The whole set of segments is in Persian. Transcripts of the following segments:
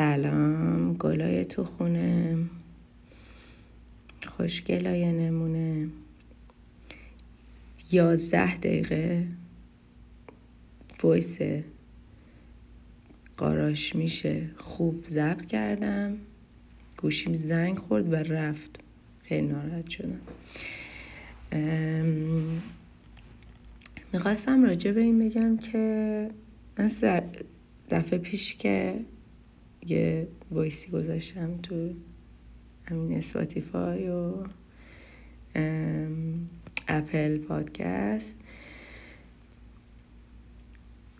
سلام گلای تو خونه خوشگلای نمونه. یازده دقیقه وایس قاراش میشه. خوب ضبط کردم. گوشیم زنگ خورد و رفت. خیلی ناراحت شدم. می‌خواستم راجع به این بگم که من دفعه پیش که یه voice ی گذاشتم تو همین Spotify و Apple Podcast.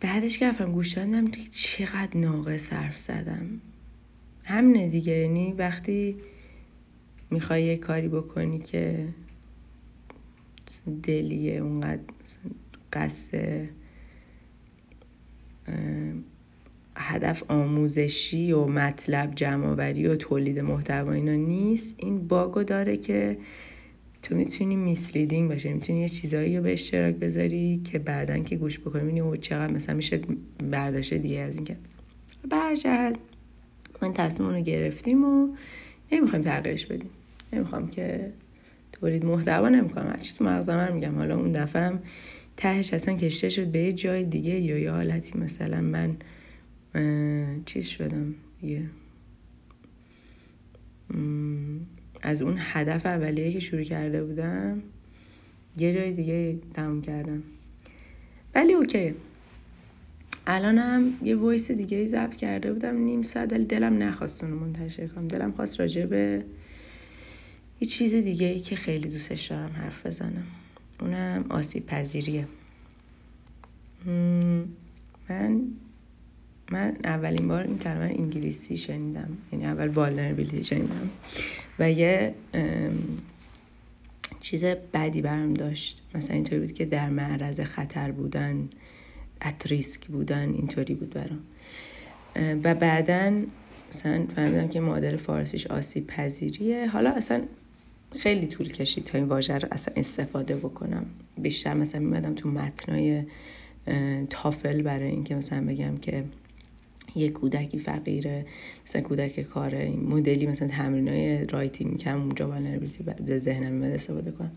بعدش که رفتم گوش دادم چقدر ناقص حرف زدم. همینه دیگه یعنی وقتی می‌خوای یه کاری بکنی که دلیه اونقدر قصد هدف آموزشی و مطلب جمعآوری و تولید محتوا اینا نیست. این باگو داره که تو می‌تونی میسلیدینگ باشه می‌تونی یه چیزایی رو به اشتراک بذاری که بعدا که گوش بکنی او چقدر مثلا میشه برداشته دیگه از اینکه برجد. ما تصمیم رو گرفتیم و نمی‌خوایم تغییرش بدیم. نمی‌خوام که تولید محتوا نمی‌کنم. هرچی تو مغزم میگم. حالا اون دفعه هم تهش اصلا کشیده شد به یه جای دیگه یا یه حالتی. مثلا من چیز شدم یه از اون هدف اولیه که شروع کرده بودم یه جای دیگه تموم کردم. ولی okay. الانم یه voice دیگه ای ضبط کرده بودم نیم ساعت دلم نخواست اونو منتشر کنم. دلم خواست راجع به یه چیز دیگه ای که خیلی دوستش دارم حرف بزنم. اونم آسیب پذیریه. من من اولین بار این کلمه انگلیسی شنیدم. یعنی اول والنربیلیتی شنیدم. و یه چیز بدی برم داشت. مثلا اینطوری بود که در معرض خطر بودن ات ریسک بودن اینطوری بود برام. و بعدا مثلا فهمیدم که معادل فارسیش آسیب پذیریه. حالا اصلا خیلی طول کشید تا این واژه رو اصلا استفاده بکنم. بیشتر مثلا میمدم تو متنای تافل برای اینکه مثلا بگم که یه کودکی فقیره مثلا کودک کاره مدلی مثلا تمرین های writing که من اونجا vulnerability ذهنم میاد استفاده کنم.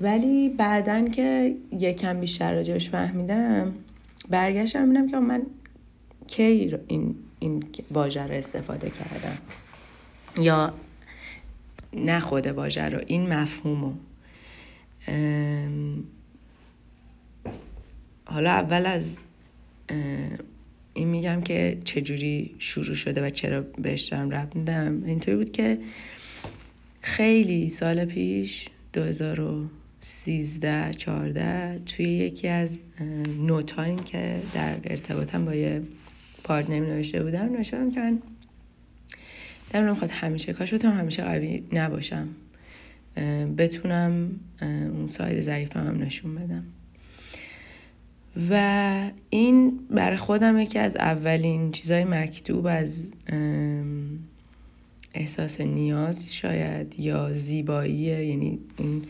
ولی بعدا که یکم بیشتر راجبش فهمیدم برگشتم ببینم که من کی این این واژه استفاده کردم. یا نه خود واژه رو این مفهومو. حالا اول از این میگم که چجوری شروع شده و چرا بهش دارم رب میدم. اینطوری بود که خیلی سال پیش 2013 14 توی یکی از نوتاین که در ارتباطم با یه پارتنر نوشته بودم نوشته که من دلم خواهد همیشه کاش بتونم همیشه قوی نباشم. بتونم اون ساید ضعیفم هم نشون بدم. و این برای خودم یکی از اولین چیزهای مکتوب از احساس نیاز شاید یا زیبایی یعنی این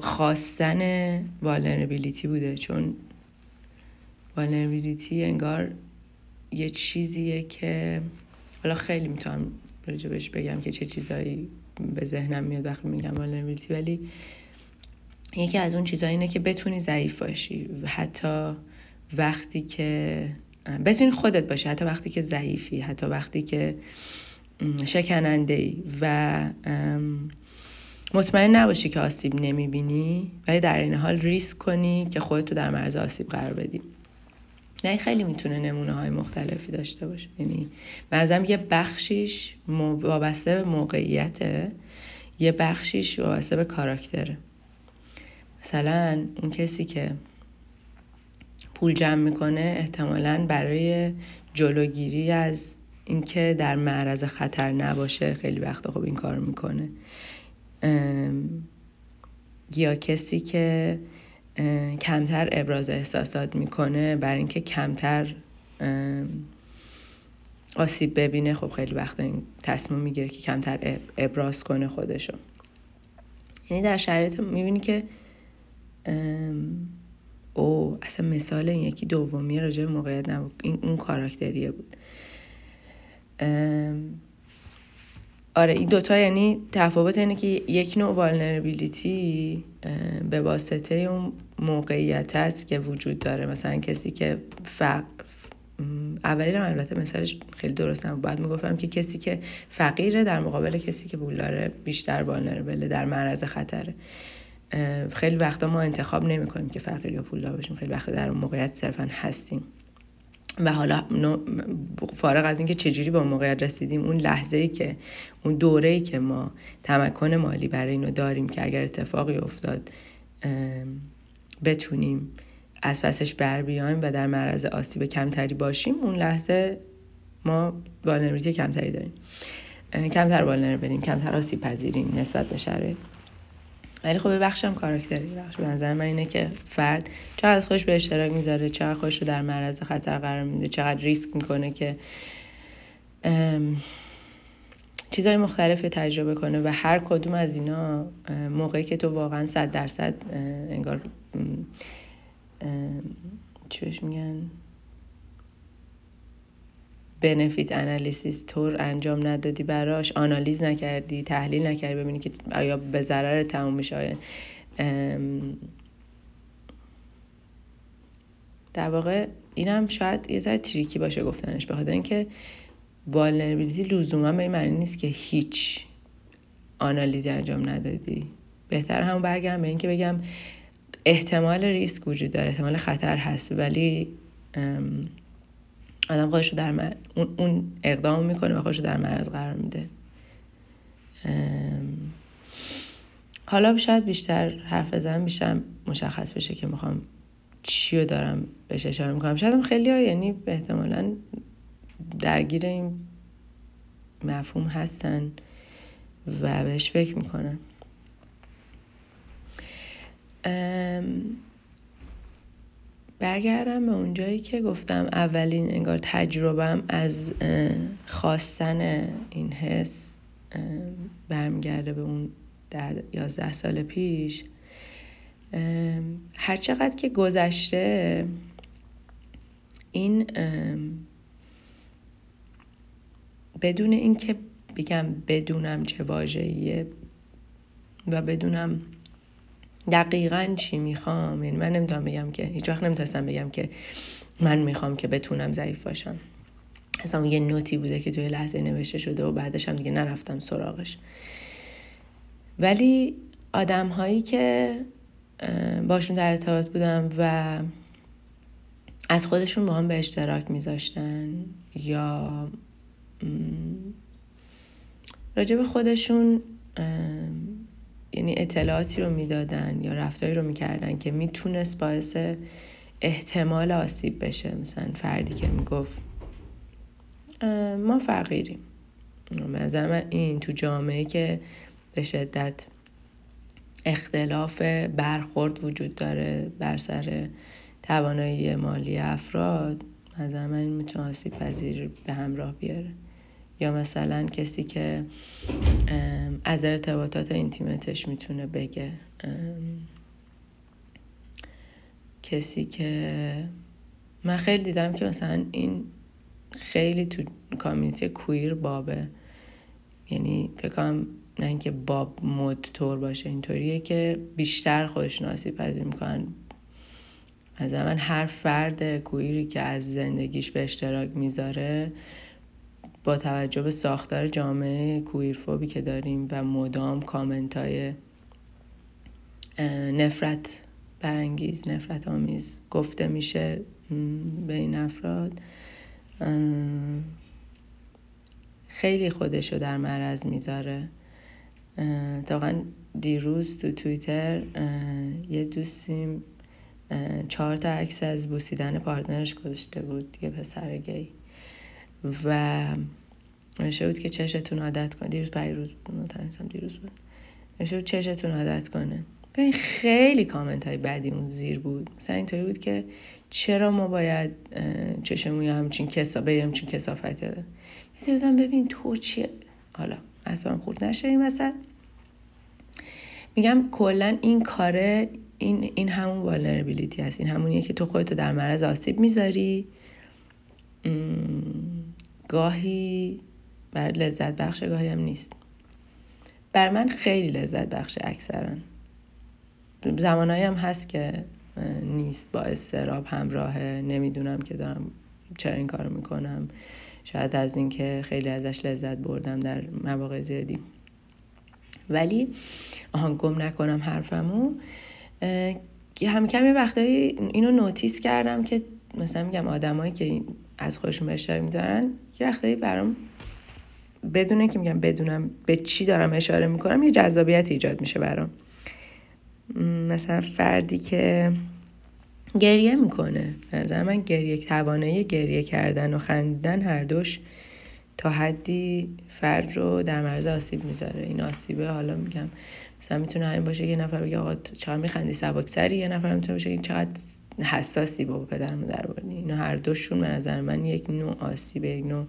خواستن vulnerability بوده. چون vulnerability انگار یه چیزیه که حالا خیلی می‌تونم راجبش بگم که چه چیزایی به ذهنم میاد وقتی میگم vulnerability ولی یکی از اون چیزها اینه که بتونی ضعیف باشی. حتی وقتی که بتونی خودت باشی. حتی وقتی که ضعیفی حتی وقتی که شکننده ای و مطمئن نباشی که آسیب نمی‌بینی ولی در این حال ریسک کنی که خودتو در مرز آسیب قرار بدی. نه خیلی می‌تونه نمونه های مختلفی داشته باشه. یعنی بعضم یه بخشیش وابسته به موقعیته. یه بخشیش وابسته به کاراکتره. مثلا اون کسی که پول جمع می‌کنه احتمالا برای جلوگیری از اینکه در معرض خطر نباشه خیلی وقت خوب این کار می‌کنه. یا کسی که کمتر ابراز احساسات می‌کنه برای اینکه کمتر آسیب ببینه خب خیلی وقت این تصمیم می‌گیره که کمتر ابراز کنه خودشو. یعنی در شرایط می‌بینی که او اصلا مثال این یکی دومی راجع به موقعیت نبود. این اون کاراکتریه بود. آره این دوتا یعنی تفاوت اینه که یک نوع والنربیلیتی به واسطه اون موقعیت است که وجود داره. مثلا کسی که فق... اولی رو البته مثالش خیلی درست نبود. بعد می‌گفتم که کسی که فقیره در مقابل کسی که پول داره بیشتر والنربله در معرض خطره. خیلی وقتا ما انتخاب نمی کنیم که فقیر یا پولدار باشیم. خیلی وقتا در اون موقعیت صرفا هستیم. و حالا فارغ از اینکه چجوری به موقعیت رسیدیم اون لحظه ای که اون دوره ای که ما تمکن مالی برای اینو داریم که اگر اتفاقی افتاد بتونیم از پسش بر بیایم و در معرض آسیب کمتری باشیم اون لحظه ما والنریتی کمتری داریم. کمتر والنر بریم کمتر آسیب پذیریم نسبت به شرایط. ولی خب بخشم کاراکتری بخش. به نظر من اینه که فرد چقدر خوش به اشتراک می‌ذاره چقدر خوش رو در معرض خطر قرار میده چقدر ریسک می‌کنه که چیزهای مختلف تجربه کنه و هر کدوم از اینا موقعی که تو واقعا صد درصد انگار چی میگن؟ بنفیت انالیسیس طور انجام ندادی براش آنالیز نکردی تحلیل نکردی ببینی که آیا به ضرر تموم میشه در واقع اینم شاید یه ذره تریکی باشه گفتنش به خاطر اینکه والنربیلیتی لزوما به این معنی نیست که هیچ آنالیزی انجام ندادی. بهتر هم برگردم به اینکه بگم احتمال ریسک وجود داره احتمال خطر هست ولی آدم خودش در مر... اون, اون اقدام می‌کنه و خودش رو در معرض قرار میده. حالا شاید بیشتر حرف بزنم بیشتر مشخص بشه که می‌خوام چی رو دارم بهش اشاره می‌کنم. شاید هم خیلی ها یعنی احتمالا درگیر این مفهوم هستن و بهش فکر می‌کنن. برگردم به اونجایی که گفتم اولین انگار تجربم از خواستن این حس برمیگرده به اون ده یازده سال پیش. هرچقدر که گذشته این بدون اینکه بگم بدونم چه واژه‌ایه و بدونم دقیقا چی می‌خوام؟ یعنی من نمی‌تونم بگم که هیچ وقت نمی‌تونستم بگم که من می‌خوام که بتونم ضعیف باشم. اصلا یه نوتی بوده که توی لحظه نوشته شده و بعدش هم دیگه نرفتم سراغش. ولی آدم هایی که باشون در ارتباط بودم و از خودشون با هم به اشتراک میذاشتن یا راجب خودشون یعنی اطلاعاتی رو می‌دادن یا رفتاری رو می‌کردن که می‌تونست باعث احتمال آسیب بشه مثلا فردی که می‌گفت ما فقیریم. مثلا این تو جامعه که به شدت اختلاف برخورد وجود داره بر سر توانایی مالی افراد مثلا من می‌تونه آسیب پذیر به همراه بیاره یا مثلا کسی که از ارتباطات اینتیمتش می‌تونه بگه کسی که من خیلی دیدم که مثلا این خیلی تو کامیونیتی کویر بابه. یعنی فکر نه اینکه باب مد طور باشه اینطوریه که بیشتر خودشناسی پذیر می‌کنن. از من هر فرد کویری که از زندگیش به اشتراک می‌ذاره با توجه به ساختار جامعه کویرفوبی که داریم و مدام کامنت های نفرت برانگیز نفرت آمیز گفته میشه به این افراد. خیلی خودشو در معرض می‌ذاره. واقعا دیروز تو توییتر یه دوستیم چهار تا عکس از بوسیدن پارتنرش گذاشته بود یه پسر گی. و نوشته بود که چشتون عادت کنه. دیروز روز بود. دیروز بود. نوشته بود چشتون عادت کنه. ببین خیلی کامنت های بعدی اون زیر بود. مثلا اینطوری بود که چرا ما باید چشمون همچین کسا به همچین کسافتی داده مثلا ببین تو چیه؟ حالا اصلا خورد نشه این مثلا میگم کلا این کاره این این همون والنربیلیتی هست. این همونیه که تو خودتو در معرض آسیب می‌ذاری. گاهی برای لذت بخش گاهی هم نیست. بر من خیلی لذت بخش اکثرا زمانهایی هم هست که نیست با استراب همراهه نمی‌دونم که دارم چرا این کارو می‌کنم. شاید از اینکه خیلی ازش لذت بردم در مواقع زیادی. ولی آهان گم نکنم حرفمو. هم کمی وقتایی اینو نوتیس کردم که مثلا میگم آدمایی که از خودشون به اشاره می‌ذارن یه وقتایی برام بدونه که میگم بدونم به چی دارم اشاره می‌کنم یه جذابیت ایجاد میشه برام. مثلا فردی که گریه می‌کنه نظر من گریه توانایی گریه کردن و خندیدن هر دوش تا حدی فرد رو در مرز آسیب می‌ذاره. این آسیبه حالا میگم مثلا می‌تونه همین باشه یه نفر بگه آقا چقدر میخندی؟ سری یه نفر می‌تونه باشه چقدر حساسی بابا پدر مادر بردی اینا. هر دوشون به نظر من یک نوع آسیب یک نوع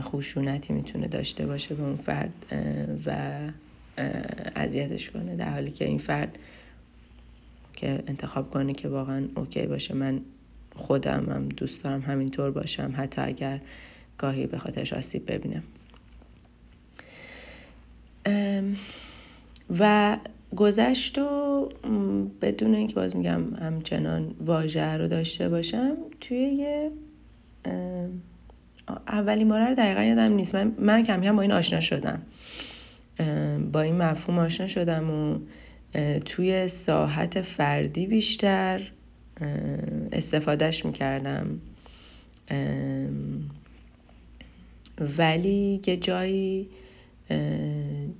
خوشونتی می‌تونه داشته باشه به اون فرد و اذیتش کنه. در حالی که این فرد که انتخاب کنه که واقعا اوکی باشه من خودم هم دوست دارم همینطور باشم حتی اگر گاهی به خاطرش آسیب ببینم. و گذشت و بدون اینکه باز میگم همچنان واژه رو داشته باشم توی یه اولین باره رو دقیقا یادم نیست. من, من کم کم با این آشنا شدم. با این مفهوم آشنا شدم و توی ساحت فردی بیشتر استفادهش می‌کردم. ولی یه جایی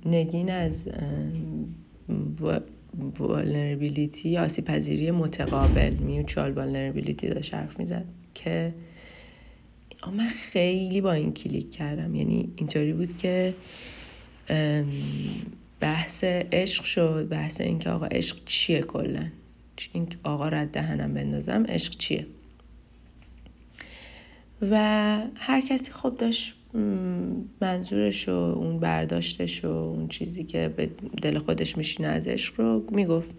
نگین از vulnerability آسیب پذیری متقابل mutual vulnerability داشت حرف می‌زد که من خیلی با این کلیک کردم. یعنی اینطوری بود که بحث عشق شد بحث اینکه آقا عشق چیه کلا؟ این آقا رد دهنم بندازم عشق چیه؟ و هر کسی خب داشت منظورش و اون برداشتش و اون چیزی که به دل خودش میشینه از عشق رو می‌گفت.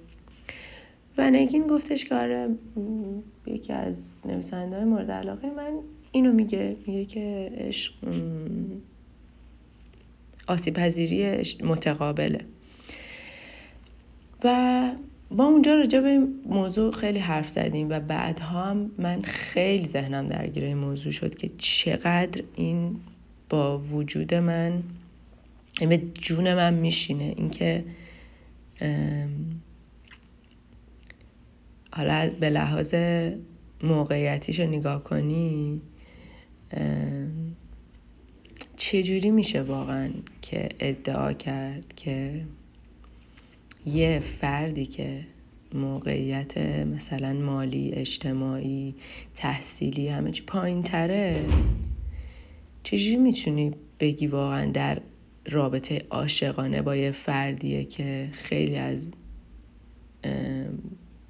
و نگین گفتش که آره یکی از نویسنده های مورد علاقه من اینو میگه میگه که عشق آسیب پذیری متقابله. و با اونجا راجع به این موضوع خیلی حرف زدیم و بعدها هم من خیلی ذهنم درگیر این موضوع شد که چقدر این با وجود من به جون من میشینه. اینکه حالا به لحاظ موقعیتیش رو نگاه کنی چجوری میشه واقعا که ادعا کرد که یه فردی که موقعیت مثلا مالی اجتماعی تحصیلی همه چی پایین تره چجوری می‌تونی بگی واقعا در رابطه عاشقانه با یه فردیه که خیلی از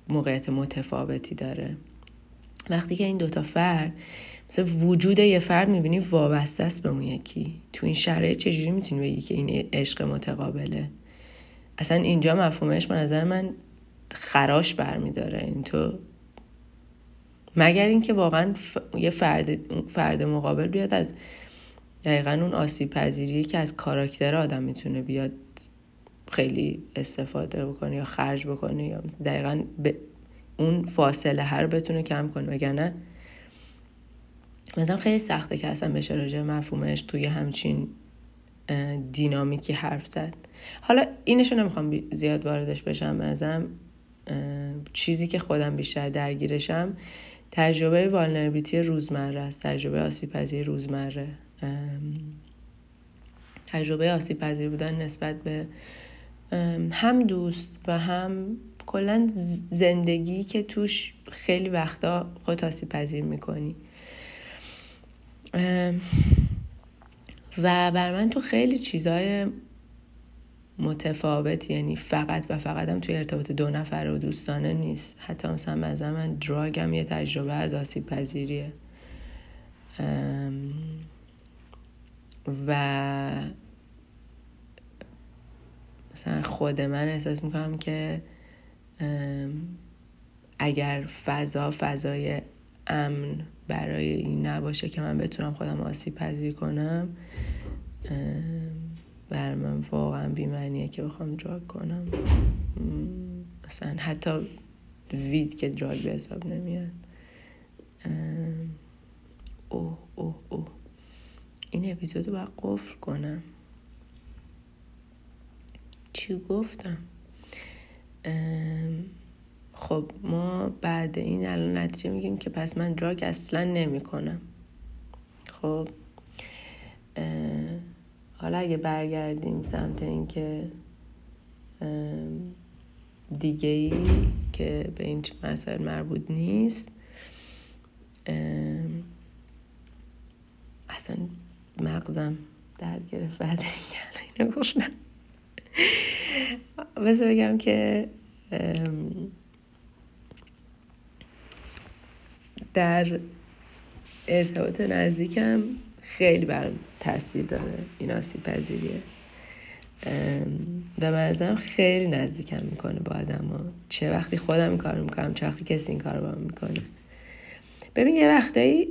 موقعیت متفاوتی داره؟ وقتی که این دوتا فرد مثلا وجود یه فرد می‌بینی وابسته است به اون یکی. تو این شرایط چجوری می‌تونی بگی که این عشق متقابله؟ اصلا اینجا مفهومش به نظر من خراش برمیداره. این تو مگر اینکه واقعا یه فرد, فرد مقابل بیاد از دقیقا اون آسیب پذیری که از کاراکتر آدم می‌تونه بیاد خیلی استفاده بکنه یا خرج بکنه یا دقیقا به اون فاصله هر بتونه کم کنه. وگرنه مثلا خیلی سخته که اصلا بشه راجع مفهومش توی همچین دینامیکی حرف زد. حالا اینشو نمی‌خوام زیاد واردش بشم ازم چیزی که خودم بیشتر درگیرشم تجربه والنربیتی روزمره است. تجربه آسیب روزمره. تجربه آسیب پذیر بودن نسبت به هم دوست و هم کلا زندگی که توش خیلی وقتا خود آسیب پذیر می‌کنی و بر من تو خیلی چیزای متفاوت یعنی فقط و فقط هم توی ارتباط دو نفر و دوستانه نیست. حتی مثلا مثلا من دراگم یه تجربه از آسیب پذیریه و مثلا خود من احساس می‌کنم که اگر فضا فضای امن برای این نباشه که من بتونم خودم آسیب پذیر کنم بر من واقعا بیمعنیه که بخوام دراگ کنم. مثلا حتی وید که دراگ به حساب نمیاد. اوه اوه اوه. این اپیزود باید قفل کنم. چی گفتم؟ خب ما بعد این الان نتیجه میگیم که پس من دراگ اصلا نمی کنم خب حالا اگه برگردیم سمت اینکه دیگه ای که به این مسائل مربوط نیست اصلا مغزم درد گرفت بعد اینو گفتم. بس بگم که در ارتباط نزدیکم خیلی برام تاثیر داره این آسیب پذیریه. و منظرم خیلی نزدیکم می‌کنه با آدم ها. چه وقتی خودم این کار می‌کنم چه وقتی کسی این کار با می‌کنه. ببین یه وقتایی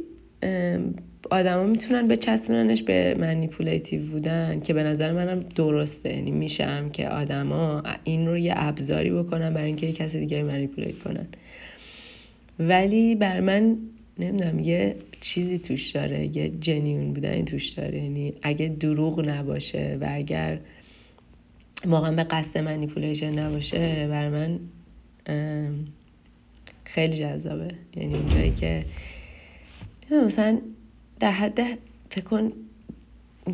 آدما می‌تونن به چسبننش به منیپولیتیو بودن که به نظر منم درسته. یعنی میشم که آدما این رو یه ابزاری بکنن برای اینکه کسی دیگه منیپولیت کنن. ولی بر من نمی‌دونم یه چیزی توش داره یه جنیون بودن توش داره. یعنی اگه دروغ نباشه و اگر واقعا به قصد منیپولیشن نباشه بر من خیلی جذابه. یعنی اونجایی که مثلا در حد فکر کن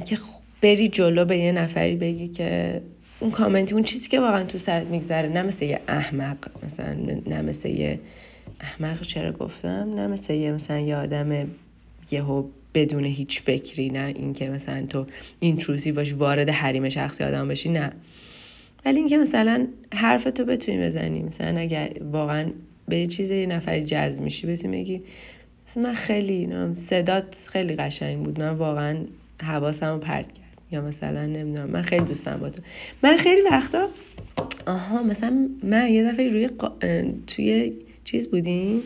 که بری جلو به یه نفری بگی که اون کامنتی اون چیزی که واقعا تو سرت میگذره نه مثل یه احمق مثلا نه مثل یه احمق چرا گفتم؟ نه مثل یه مثلا یه آدم یهو بدون هیچ فکری نه اینکه مثلا تو اینتروسی باش وارد حریم شخصی آدم بشی نه. ولی اینکه مثلا حرف تو بتونی بزنی مثلا اگر واقعا به چیز یه نفری جذب میشی بتونی بگی من خیلی صدات خیلی قشنگ بود. من واقعا حواسم رو پرت کرد. یا مثلا نمی‌دونم من خیلی دوستم با تو. من خیلی وقتا آها مثلا من یه دفعه روی توی چیز بودیم.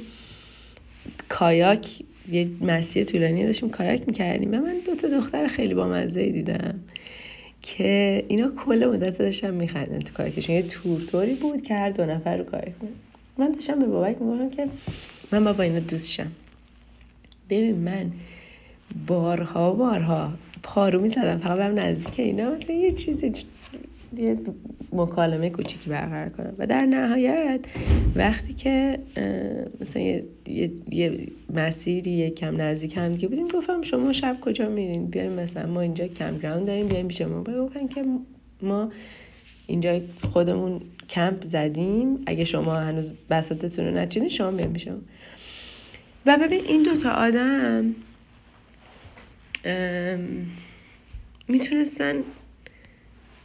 کایاک یه مسیر طولانی داشتیم کایاک می‌کردیم. و من دو تا دختر خیلی با مزه دیدم که اینا کل مدت داشتم میخندن تو کایاکشون. یه تور بود که هر دو نفر رو کایاک من داشتم به بابک می‌گفتم که من با اینا دوستشم ببین من بارها بارها پارو می‌زدم فقط برم نزدیک اینا مثلا یه چیزی یه مکالمه کوچیکی برقرار کنم. و در نهایت وقتی که مثلا یه, یه،, یه مسیری کم نزدیک هم که بودیم گفتم شما شب کجا میرین؟ بیایم مثلا ما اینجا کم گراوند داریم بیایم پیش ما. گفتن که ما اینجا خودمون کمپ زدیم. اگه شما هنوز بساتتون رو نچینید شما بیایم پیش و ببین این دوتا آدم می‌تونستن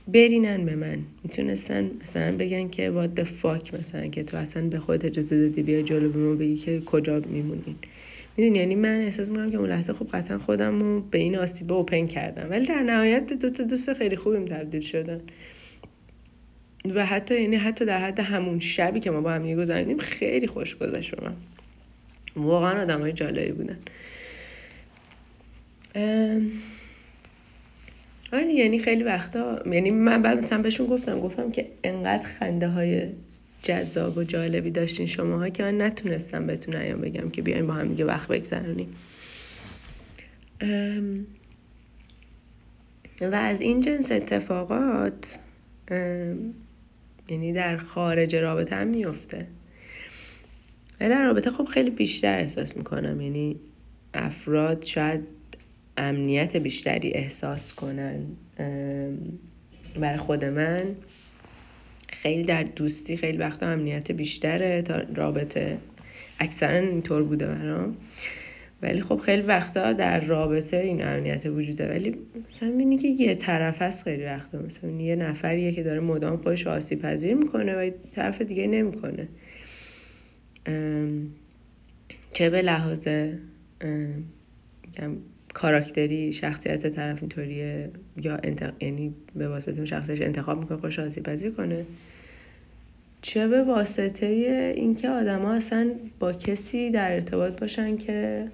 برینن به من. می‌تونستن مثلا بگن که وات فاک مثلا که تو اصلا به خودت اجازه دادی بیا جلو به ما بگی که کجا میمونین می‌دونی؟ یعنی من احساس می‌کنم که اون لحظه خب قطعا خودم رو به این آسیبه اوپن کردم. ولی در نهایت دو تا دوست خیلی خوبیم تبدیل شدن. و حتی یعنی حتی در حد همون شبی که ما با هم گذاریدیم خیلی خوش گذشت من. واقعا آدم های جالبی بودن. آره یعنی خیلی وقتا یعنی من بعد مثلا بهشون گفتم گفتم که انقدر خنده های جذاب و جالبی داشتین شماها که من نتونستم بهتون ایام بگم که بیاین با هم دیگه وقت بگذرونیم. و از این جنس اتفاقات یعنی در خارج رابطه هم میفته و در رابطه خب خیلی بیشتر احساس می‌کنم. یعنی افراد شاید امنیت بیشتری احساس کنن. برای خود من خیلی در دوستی خیلی وقتا امنیت بیشتره تا رابطه. اکثرا اینطور بوده برام. ولی خب خیلی وقتا در رابطه این امنیت وجوده. ولی مثلا می‌بینی که یه طرف هست خیلی وقتا. مثلا یه نفریه که داره مدام خودش آسیب پذیر می‌کنه و طرف دیگه نمی‌کنه. چه به لحاظ کاراکتری شخصیت طرف اینطوریه یا یعنی به واسطه شخصش انتخاب می‌کنه خوش آسیب پذیر کنه. چه به واسطه اینکه آدما اصلا با کسی در ارتباط باشن که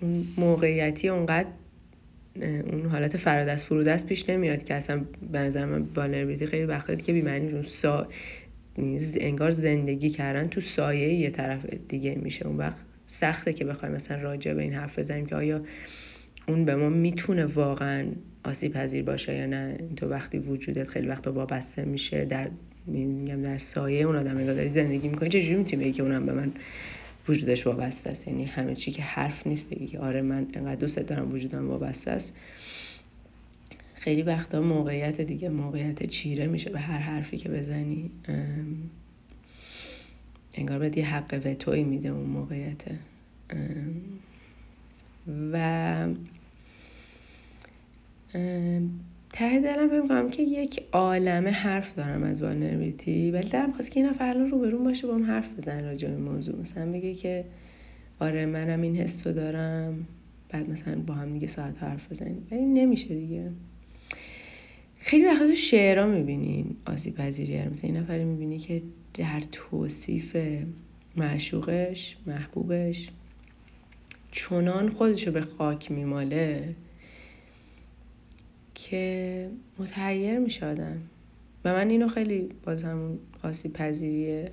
اون موقعیتی اونقدر اون حالت فرادست فرودست پیش نمیاد که اصلا به نظر من خیلی وقتی که بیمعنی اون سا... انگار زندگی کردن تو سایه یه طرف دیگه میشه. اون وقت سخته که بخوایم مثلا راجع به این حرف بزنیم که آیا اون به ما می‌تونه واقعا آسیب پذیر باشه یا نه. تو وقتی وجودت خیلی وقتا وابسته میشه در میگم در سایه اون آدم داری زندگی می‌کنی. چجوری می‌تونی که اونم به من وجودش وابسته است؟ یعنی همه چی که حرف نیست بگی که آره من انقدر دوست دارم وجودم وابسته است. خیلی وقتا موقعیت دیگه موقعیت چیره میشه به هر حرفی که بزنی انگار بهت یه حق وتوی میده اون موقعیت. و ته دلم کنم که یک عالمه حرف دارم از والنربیتی ولی دارم خواست که این نفر الان روبرون باشه با هم حرف بزن راجع به موضوع. مثلا بگه که آره منم این حس دارم بعد مثلا با هم دیگه ساعت حرف بزنیم. ولی نمیشه دیگه. خیلی وقتا تو شعرها می‌بینین آسیب پذیری مثلا این نفری می‌بینی که در توصیف معشوقش محبوبش چنان خودشو به خاک میماله که متحیر می شدم و من اینو خیلی باز همون آسیب پذیریه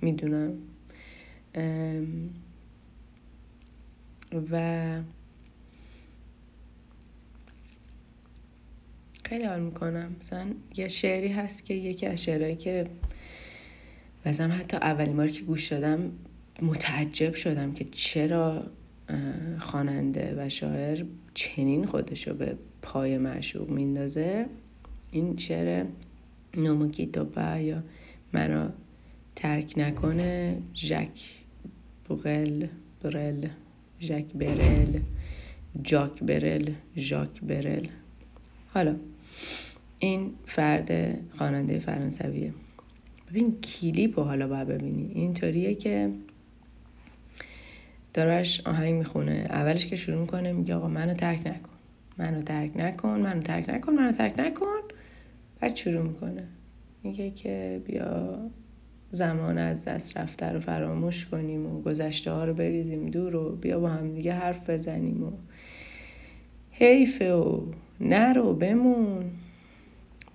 می‌دونم. و خیلی حال می‌کنم. مثلا یه شعری هست که یکی از شعرهایی که مثلا حتی اولین بار که گوش دادم متعجب شدم که چرا خواننده و شاعر چنین خودشو به پای معشوق میندازه. این شعر با یا مرا ترک نکنه ژک بوغل برل ژک برل جاک برل ژاک برل. حالا این فرد خواننده فرانسویه. ببین کلیپ رو حالا باید ببینی. اینطوریه که دارش آهنگ می‌خونه. اولش که شروع می‌کنه میگه آقا منو ترک نکن. منو ترک نکن منو ترک نکن منو ترک نکن. بعد شروع می‌کنه. میگه که بیا زمان از دست رفته رو فراموش کنیم و گذشته ها رو بریزیم دور و بیا با هم دیگه حرف بزنیم و حیفه و نرو بمون.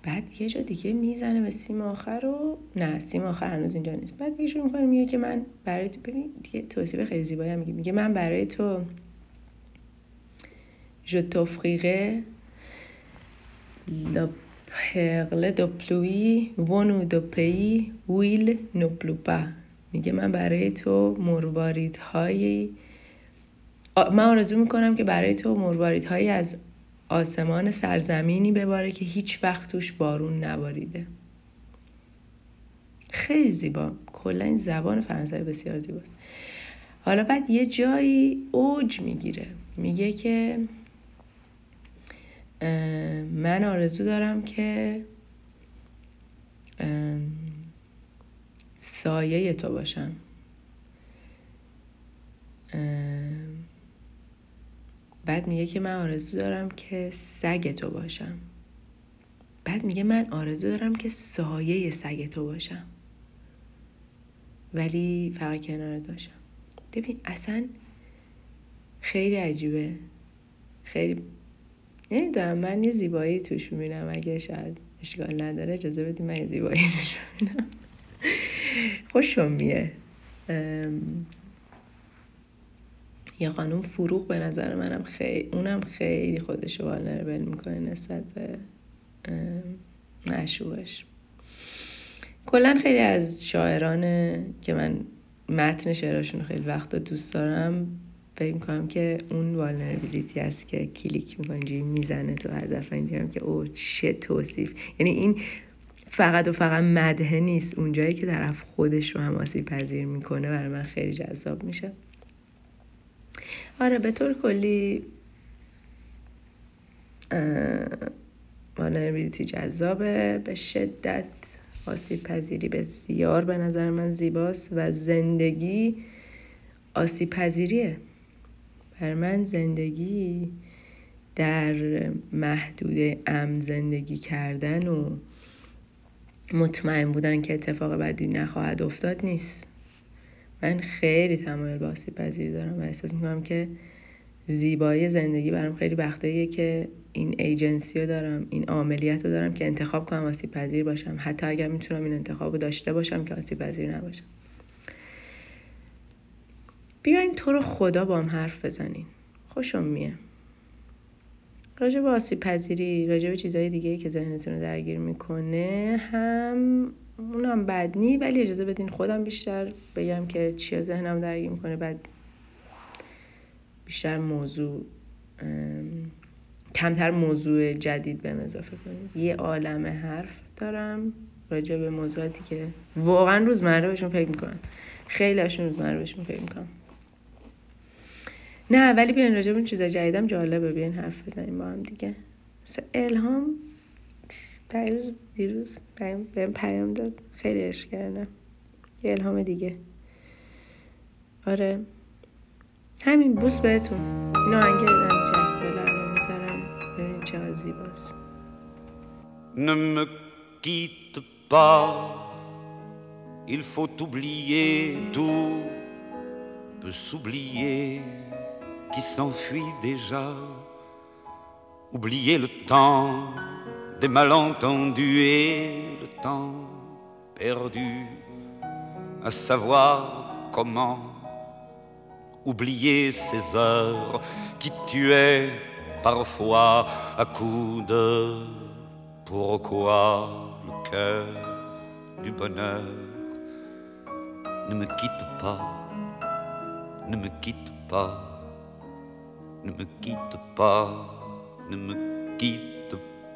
بعد یه جا دیگه می‌زنه به سیم آخر رو نه سیم آخر هنوز اینجا نیست. بعد دیگه شروع می‌کنه میگه که من برای تو ببین دیگه توصیف خیلی زیبایی میگه. میگه من برای تو je t'offrirai la perle de pluie venue de pays pas. میگه من برای تو مروارید هایی من آرزو می‌کنم که برای تو مروارید هایی از آسمان سرزمینی بباره که هیچ وقت توش بارون نباریده. خیلی زیبا. کلا این زبان فرانسوی بسیار زیباست. حالا بعد یه جایی اوج می‌گیره. میگه که من آرزو دارم که سایه تو باشم. بعد میگه که من آرزو دارم که سگ تو باشم. بعد میگه من آرزو دارم که سایه سگ تو باشم. ولی فقط کنارت باشم. ببین اصلا خیلی عجیبه. خیلی نمی‌دونم من یه زیبایی توش می‌بینم. اگه شاید اشکال نداره اجازه بدیم من یه زیبایی توش می‌بینم. خوشم میه. یه خانوم فروغ به نظر منم خیلی اونم خیلی خودشو والنربل می‌کنه نسبت به معشوقش کلا خیلی از شاعران که من متن شعراشون خیلی وقتا دوست دارم فکر می‌کنم که اون والنربیلیتی است که کلیک می‌کنه اینجوری می‌زنه تو هر دفعه اینجوری که او چه توصیف. یعنی این فقط و فقط مدهه نیست اونجایی که طرف خودش رو هم آسیب پذیر می‌کنه برای من خیلی جذاب میشه. آره به طور کلی والنربیلیتی جذابه. به شدت آسیب پذیری بسیار به نظر من زیباست و زندگی آسیب پذیریه بر من زندگی در محدوده ام زندگی کردن و مطمئن بودن که اتفاق بدی نخواهد افتاد نیست. من خیلی تمایل به آسیب پذیری دارم و احساس می‌کنم که زیبایی زندگی برام خیلی وقتاییه که این ایجنسی رو دارم این عاملیت رو دارم که انتخاب کنم آسیب پذیر باشم. حتی اگر می‌تونم این انتخاب رو داشته باشم که آسیب پذیر نباشم. بیاین تو رو خدا با هم حرف بزنین خوشم میه راجع به آسیب پذیری راجع به چیزهای دیگه که ذهنتون رو درگیر می‌کنه هم اونم بد نی ولی اجازه بدین خودم بیشتر بگم که چیا ذهنم درگیر می‌کنه. بعد بیشتر موضوع کمتر موضوع جدید به اضافه کنید یه عالم حرف دارم راجع به موضوعاتی که واقعا روزمره بهشون فکر می‌کنم. خیلی هاشون روزمره بهشون فکر می‌کنم. نه ولی بیاین راجع به اون چیزا جدیدم جالبه. بیاین حرف بزنیم با هم دیگه. مثل الهام دیروز دیروز بهم پیام داد. خیلی عشق کردم. یه الهام دیگه. آره. همین بوس بهتون. اینو آهنگ جک بلر می‌ذارم ببینید چقدر زیباست Ne me quitte pas, il faut oublier tout, peut s'oublier qui s'enfuit déjà, oublier le temps des malentendus et le temps perdu à savoir comment oublier ces heures qui tuaient parfois à coups de pourquoi le cœur du bonheur ne me quitte pas, ne me quitte pas, ne me quitte pas, ne me quitte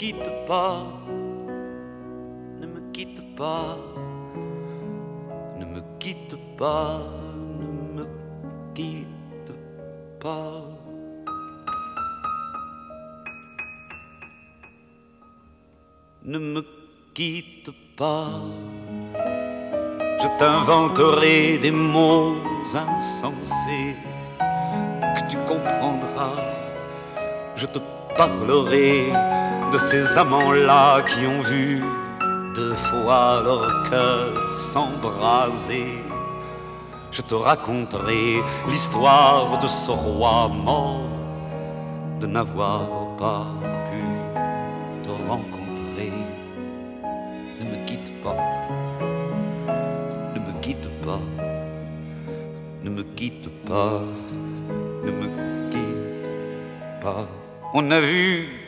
Ne me quitte pas quitte pas, ne me quitte pas, ne me quitte pas. Ne me quitte pas, je t'inventerai des mots insensés que tu comprendras. Je te parlerai de ces amants-là qui ont vu deux fois leur cœur s'embraser. Je te raconterai l'histoire de ce roi mort, de n'avoir pas pu te rencontrer. Ne me quitte pas, ne me quitte pas, ne me quitte pas, ne me quitte pas. On a vu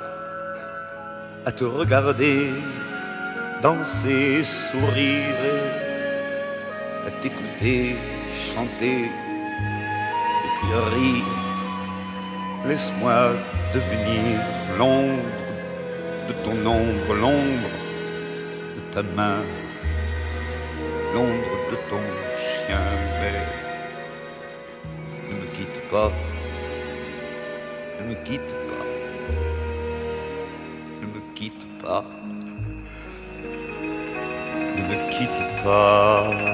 à te regarder danser, sourire, à t'écouter, chanter, et puis rire. Laisse-moi devenir l'ombre de ton ombre, l'ombre de ta main, l'ombre de ton chien, mais ne me quitte pas, ne me quitte pas, ne me quitte pas.